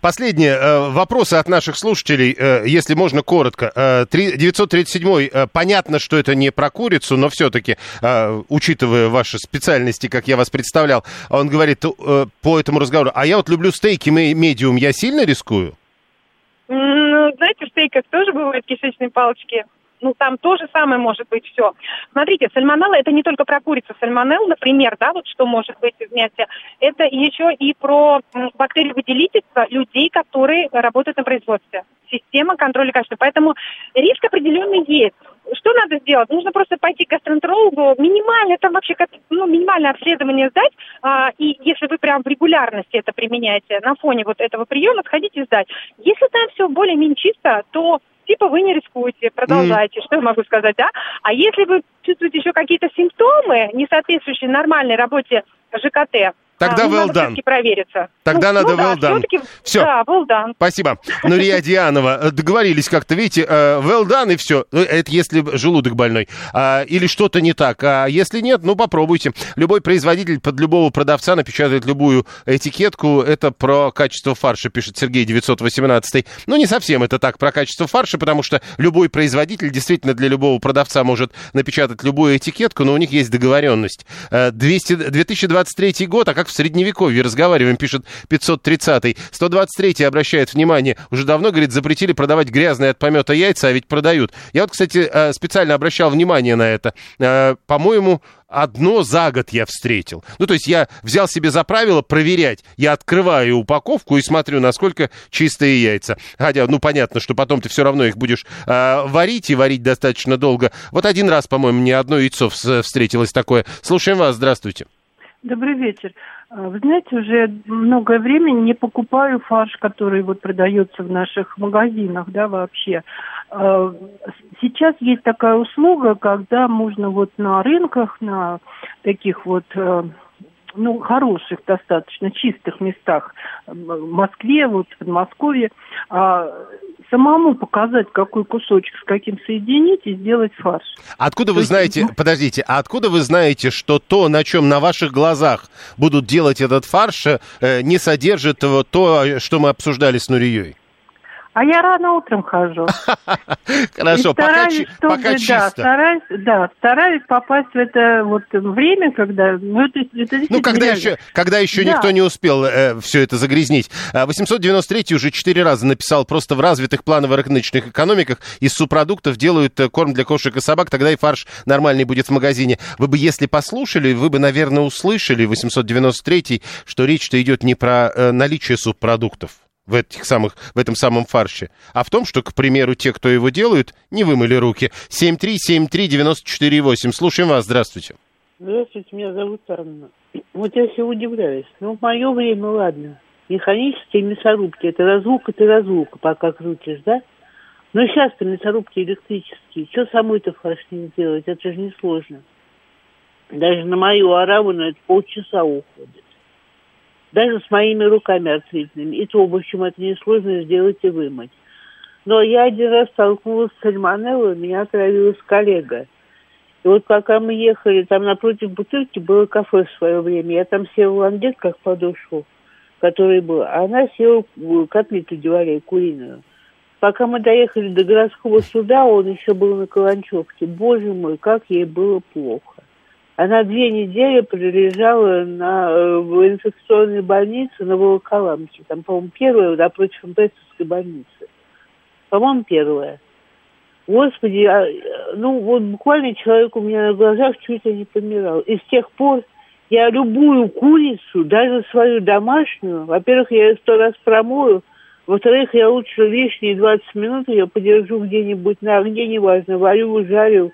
Последние э, вопросы от наших слушателей, э, если можно коротко. Э, 937 э, понятно, что это не про курицу, но все-таки, учитывая ваши специальности, как я вас представлял, он говорит по этому разговору, а я вот люблю стейки медиум, я сильно рискую? Ну, знаете, в стейках тоже бывают кишечные палочки ну, там то же самое может быть все. Смотрите, сальмонелла это не только про курицу. Сальмонелла, например, да, вот что может быть в мясе, это еще и про бактерии выделительства людей, которые работают на производстве. Система контроля качества. Поэтому риск определенный есть. Что надо сделать? Нужно просто пойти к гастроэнтерологу, минимально, там вообще ну, минимальное обследование сдать, а, и если вы прям в регулярности это применяете, на фоне вот этого приема, сходите сдать. Если там все более-менее чисто, то типа вы не рискуете, продолжайте, mm. что я могу сказать, да? А если вы чувствуете еще какие-то симптомы, не соответствующие нормальной работе ЖКТ, Тогда а, well done. провериться. Тогда ну, надо ну, well да, done. Все. Да, well done. Спасибо. Нурия Дианова, э, договорились как-то, видите, э, well done и все. Ну, это если желудок больной. А, или что-то не так. А если нет, ну попробуйте. Любой производитель под любого продавца напечатает любую этикетку. Это про качество фарша, пишет Сергей 918. Ну, не совсем это так про качество фарша, потому что любой производитель действительно для любого продавца может напечатать любую этикетку, но у них есть договоренность. 200, э, 2023 год, а как как в Средневековье разговариваем, пишет 530-й. 123-й обращает внимание, уже давно, говорит, запретили продавать грязные от помета яйца, а ведь продают. Я вот, кстати, э, специально обращал внимание на это. Э, по-моему, одно за год я встретил. Ну, то есть я взял себе за правило проверять. Я открываю упаковку и смотрю, насколько чистые яйца. Хотя, ну, понятно, что потом ты все равно их будешь э, варить и варить достаточно долго. Вот один раз, по-моему, мне одно яйцо встретилось такое. Слушаем вас, здравствуйте. Добрый вечер. А, вы знаете, уже многое время не покупаю фарш, который вот продается в наших магазинах, да, вообще. А, сейчас есть такая услуга, когда можно вот на рынках, на таких вот э, ну, хороших достаточно, чистых местах в Москве, вот в Подмосковье, а, самому показать, какой кусочек с каким соединить и сделать фарш. Откуда вы знаете, есть... подождите, а откуда вы знаете, что то, на чем на ваших глазах будут делать этот фарш, э, не содержит то, что мы обсуждали с Нурией? А я рано утром хожу. Хорошо, пока, чтобы, пока чисто. Да стараюсь, да, стараюсь попасть в это вот время, когда... Ну, это, это ну когда, еще, когда еще да. никто не успел э, все это загрязнить. 893 а уже четыре раза написал, просто в развитых планово-рыночных экономиках из субпродуктов делают э, корм для кошек и собак, тогда и фарш нормальный будет в магазине. Вы бы, если послушали, вы бы, наверное, услышали 893 что речь-то идет не про э, наличие субпродуктов в, этих самых, в этом самом фарше, а в том, что, к примеру, те, кто его делают, не вымыли руки. 7373948. Слушаем вас. Здравствуйте. Здравствуйте, меня зовут Анна. Вот я все удивляюсь. Ну, в мое время, ладно. Механические мясорубки. Это разлука, это разлука, пока крутишь, да? Но сейчас-то мясорубки электрические. Что самой-то фарш не сделать? Это же несложно. Даже на мою араву на это полчаса уходит даже с моими руками артритными. И то, в общем, это несложно сделать и вымыть. Но я один раз столкнулась с сальмонеллой, меня отравилась коллега. И вот пока мы ехали, там напротив бутылки было кафе в свое время. Я там села в лангет, как подошву, который был. А она села котлету диварей куриную. Пока мы доехали до городского суда, он еще был на Каланчевке. Боже мой, как ей было плохо. Она две недели пролежала на, э, в инфекционной больнице на Волоколамке. Там, по-моему, первая напротив Импрессовской больницы. По-моему, первая. Господи, а, ну вот буквально человек у меня на глазах чуть ли не помирал. И с тех пор я любую курицу, даже свою домашнюю, во-первых, я ее сто раз промою, во-вторых, я лучше лишние 20 минут ее подержу где-нибудь на огне, неважно, варю, жарю,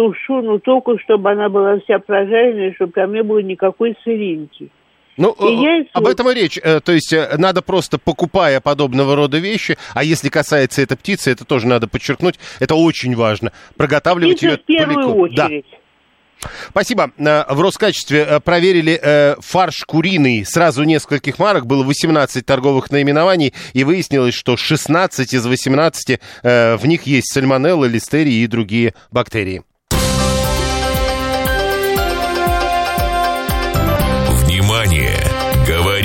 тушу, но только чтобы она была вся прожаренная, чтобы там не было никакой сыринки. Ну, и яйца... об этом и речь. Э, то есть э, надо просто, покупая подобного рода вещи, а если касается этой птицы, это тоже надо подчеркнуть, это очень важно, проготавливать Птица ее... в первую далеко. очередь. Да. Спасибо. Э, в Роскачестве проверили фарш куриный сразу нескольких марок. Было 18 торговых наименований, и выяснилось, что 16 из 18 в них есть сальмонелла, листерии и другие бактерии.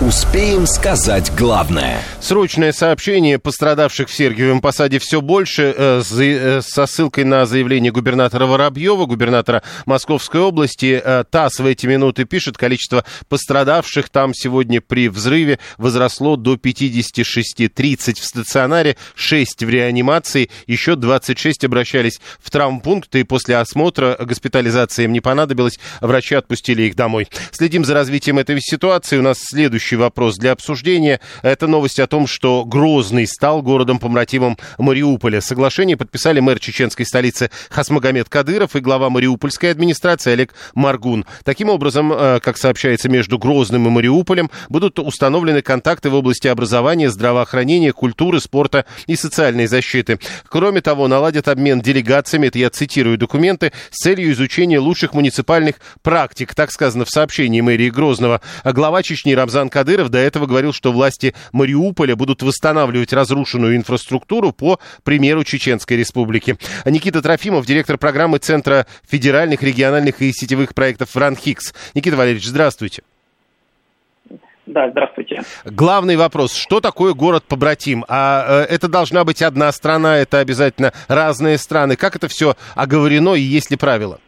Успеем сказать главное. Срочное сообщение пострадавших в Сергиевом Посаде все больше э, э, со ссылкой на заявление губернатора Воробьева, губернатора Московской области. Э, ТАСС в эти минуты пишет, количество пострадавших там сегодня при взрыве возросло до 56. 30 в стационаре, 6 в реанимации, еще 26 обращались в травмпункты и после осмотра госпитализация им не понадобилась, врачи отпустили их домой. Следим за развитием этой ситуации. У нас следующий следующий вопрос для обсуждения. Это новость о том, что Грозный стал городом помратимым Мариуполя. Соглашение подписали мэр чеченской столицы Хасмагомед Кадыров и глава Мариупольской администрации Олег Маргун. Таким образом, э, как сообщается, между Грозным и Мариуполем будут установлены контакты в области образования, здравоохранения, культуры, спорта и социальной защиты. Кроме того, наладят обмен делегациями, это я цитирую документы, с целью изучения лучших муниципальных практик, так сказано в сообщении мэрии Грозного. Глава Чечни Рамзан Кадыров Кадыров до этого говорил, что власти Мариуполя будут восстанавливать разрушенную инфраструктуру по примеру Чеченской Республики. Никита Трофимов, директор программы Центра федеральных, региональных и сетевых проектов «Ранхикс». Никита Валерьевич, здравствуйте. Да, здравствуйте. Главный вопрос, что такое город-побратим? А э, это должна быть одна страна, это обязательно разные страны. Как это все оговорено и есть ли правила?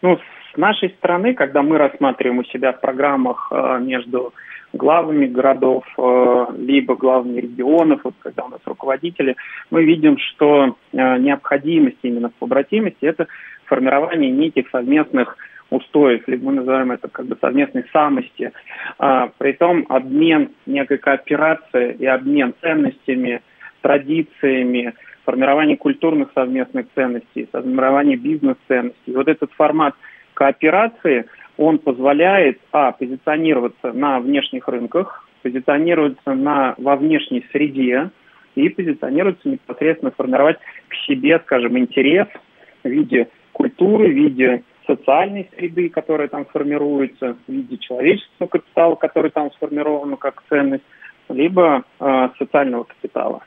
Ну, нашей страны, когда мы рассматриваем у себя в программах э, между главами городов, э, либо главами регионов, вот когда у нас руководители, мы видим, что э, необходимость именно в побратимости – это формирование неких совместных устоев, либо мы называем это как бы совместной самости. А, том обмен, некой кооперация и обмен ценностями, традициями, формирование культурных совместных ценностей, формирование бизнес-ценностей. Вот этот формат – кооперации, он позволяет, а, позиционироваться на внешних рынках, позиционироваться на, во внешней среде и позиционироваться непосредственно, формировать к себе, скажем, интерес в виде культуры, в виде социальной среды, которая там формируется, в виде человеческого капитала, который там сформирован как ценность, либо э, социального капитала.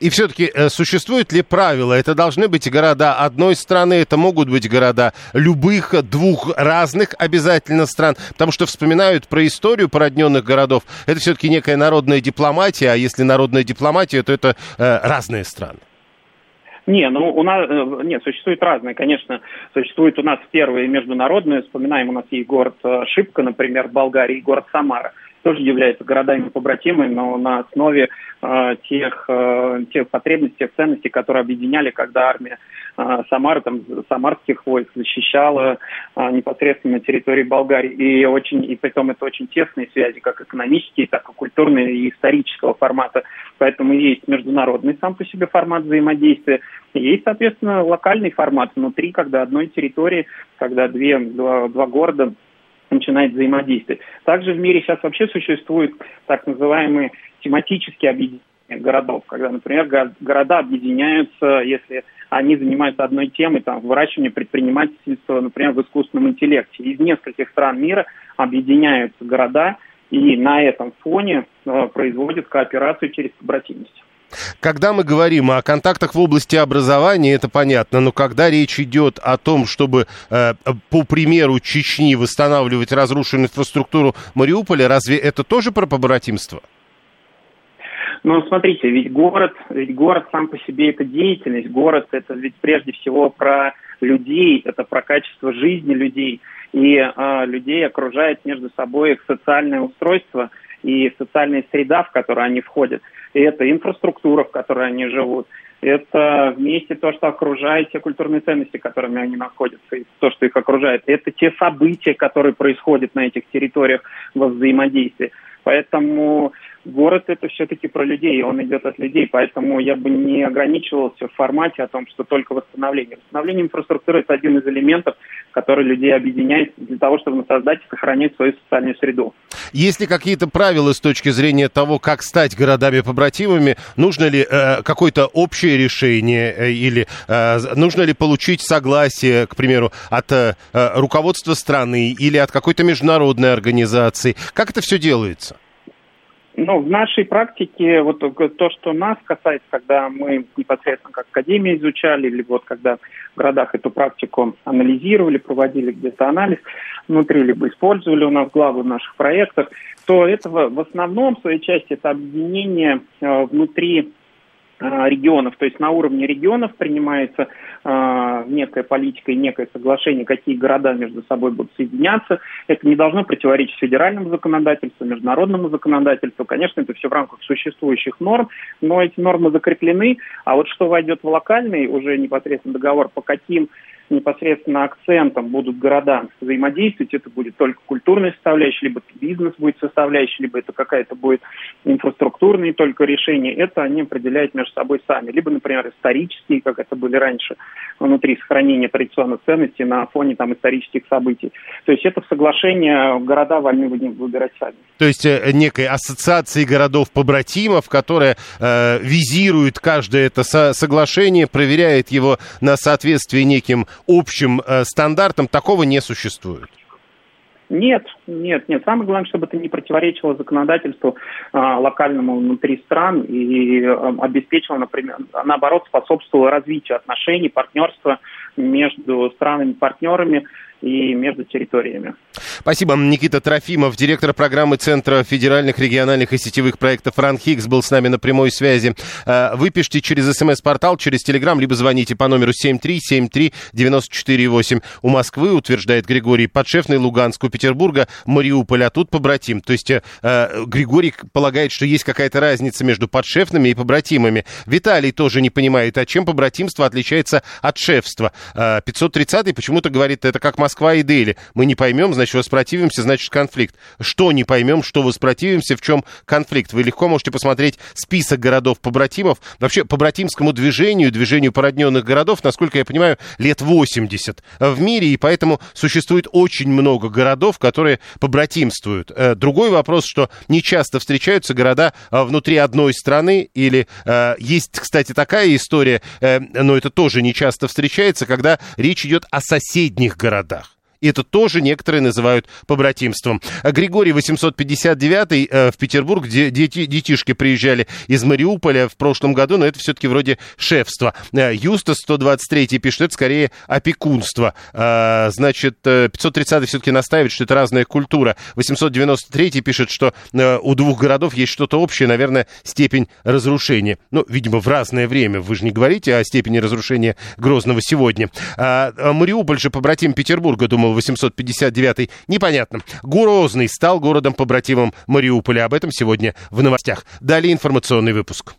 И все-таки э, существуют ли правила? Это должны быть города одной страны, это могут быть города любых двух разных обязательно стран, потому что вспоминают про историю породненных городов. Это все-таки некая народная дипломатия, а если народная дипломатия, то это э, разные страны. Не, ну у нас э, нет, существует разные, конечно. Существует у нас первые международные, вспоминаем, у нас есть город э, Шипка, например, в Болгарии, город Самара тоже являются городами-побратимами, но на основе э, тех, э, тех потребностей, тех ценностей, которые объединяли, когда армия э, Самары, там, самарских войск защищала э, непосредственно территории Болгарии. И, очень, и при этом это очень тесные связи, как экономические, так и культурные и исторического формата. Поэтому есть международный сам по себе формат взаимодействия, есть, соответственно, локальный формат внутри, когда одной территории, когда две, два, два города начинает взаимодействовать. Также в мире сейчас вообще существуют так называемые тематические объединения городов, когда, например, города объединяются, если они занимаются одной темой, там, выращивание предпринимательства, например, в искусственном интеллекте. Из нескольких стран мира объединяются города, и на этом фоне э, производят кооперацию через побратимость. Когда мы говорим о контактах в области образования, это понятно, но когда речь идет о том, чтобы, э, по примеру Чечни, восстанавливать разрушенную инфраструктуру Мариуполя, разве это тоже про побратимство? Ну, смотрите, ведь город, ведь город сам по себе это деятельность, город это ведь прежде всего про людей, это про качество жизни людей, и э, людей окружает между собой их социальное устройство и социальная среда, в которую они входят и это инфраструктура, в которой они живут, это вместе то, что окружает те культурные ценности, которыми они находятся, и то, что их окружает. Это те события, которые происходят на этих территориях во взаимодействии. Поэтому город это все-таки про людей, он идет от людей, поэтому я бы не ограничивался в формате о том, что только восстановление. Восстановление инфраструктуры это один из элементов, который людей объединяет для того, чтобы создать и сохранять свою социальную среду. Есть ли какие-то правила с точки зрения того, как стать городами-побратимами? Нужно ли э, какое-то общее решение э, или э, нужно ли получить согласие, к примеру, от э, руководства страны или от какой-то международной организации? Как это все делается? Ну, в нашей практике, вот то, что нас касается, когда мы непосредственно как Академия изучали, или вот когда в городах эту практику анализировали, проводили где-то анализ внутри, либо использовали у нас главы в наших проектах, то это в основном, в своей части, это объединение э, внутри регионов, то есть на уровне регионов принимается э, некая политика и некое соглашение, какие города между собой будут соединяться. Это не должно противоречить федеральному законодательству, международному законодательству. Конечно, это все в рамках существующих норм, но эти нормы закреплены. А вот что войдет в локальный уже непосредственно договор, по каким непосредственно акцентом будут города взаимодействовать, это будет только культурная составляющая, либо бизнес будет составляющей, либо это какая-то будет инфраструктурные только решения, это они определяют между собой сами. Либо, например, исторические, как это были раньше, внутри сохранения традиционных ценностей на фоне там исторических событий. То есть это соглашение города вольны выбирать сами. То есть э, некой ассоциации городов-побратимов, которая э, визирует каждое это со соглашение, проверяет его на соответствие неким общим э, стандартам, такого не существует. Нет, нет, нет. Самое главное, чтобы это не противоречило законодательству э, локальному внутри стран и э, обеспечило, например, наоборот, способствовало развитию отношений, партнерства между странами-партнерами и между территориями. Спасибо. Никита Трофимов, директор программы Центра федеральных, региональных и сетевых проектов РАН Хиггс, был с нами на прямой связи. Э, вы пишите через смс-портал, через телеграм, либо звоните по номеру 7373948. У Москвы, утверждает Григорий, подшефный Луганск, у Петербурга, Мариуполь, а тут побратим. То есть э, Григорий полагает, что есть какая-то разница между подшефными и побратимами. Виталий тоже не понимает, а чем побратимство отличается от шефства. Э, 530-й почему-то говорит, это как Москва Москва и Дели. Мы не поймем, значит, воспротивимся, значит, конфликт. Что не поймем, что воспротивимся, в чем конфликт? Вы легко можете посмотреть список городов-побратимов. Вообще, побратимскому движению, движению породненных городов, насколько я понимаю, лет 80 в мире, и поэтому существует очень много городов, которые побратимствуют. Э, другой вопрос, что не часто встречаются города э, внутри одной страны, или э, есть, кстати, такая история, но это тоже не часто встречается, когда речь идет о соседних городах. И это тоже некоторые называют побратимством. Григорий 859 э, в Петербург, где дети, детишки приезжали из Мариуполя в прошлом году, но это все-таки вроде шефства. Э, Юста 123 пишет, это скорее опекунство. Э, значит, 530 все-таки настаивает, что это разная культура. 893 пишет, что у двух городов есть что-то общее, наверное, степень разрушения. Ну, видимо, в разное время. Вы же не говорите о степени разрушения Грозного сегодня. А, Мариуполь же побратим Петербурга, думал 859 Непонятно. Грозный стал городом-побратимом Мариуполя. Об этом сегодня в новостях. Далее информационный выпуск.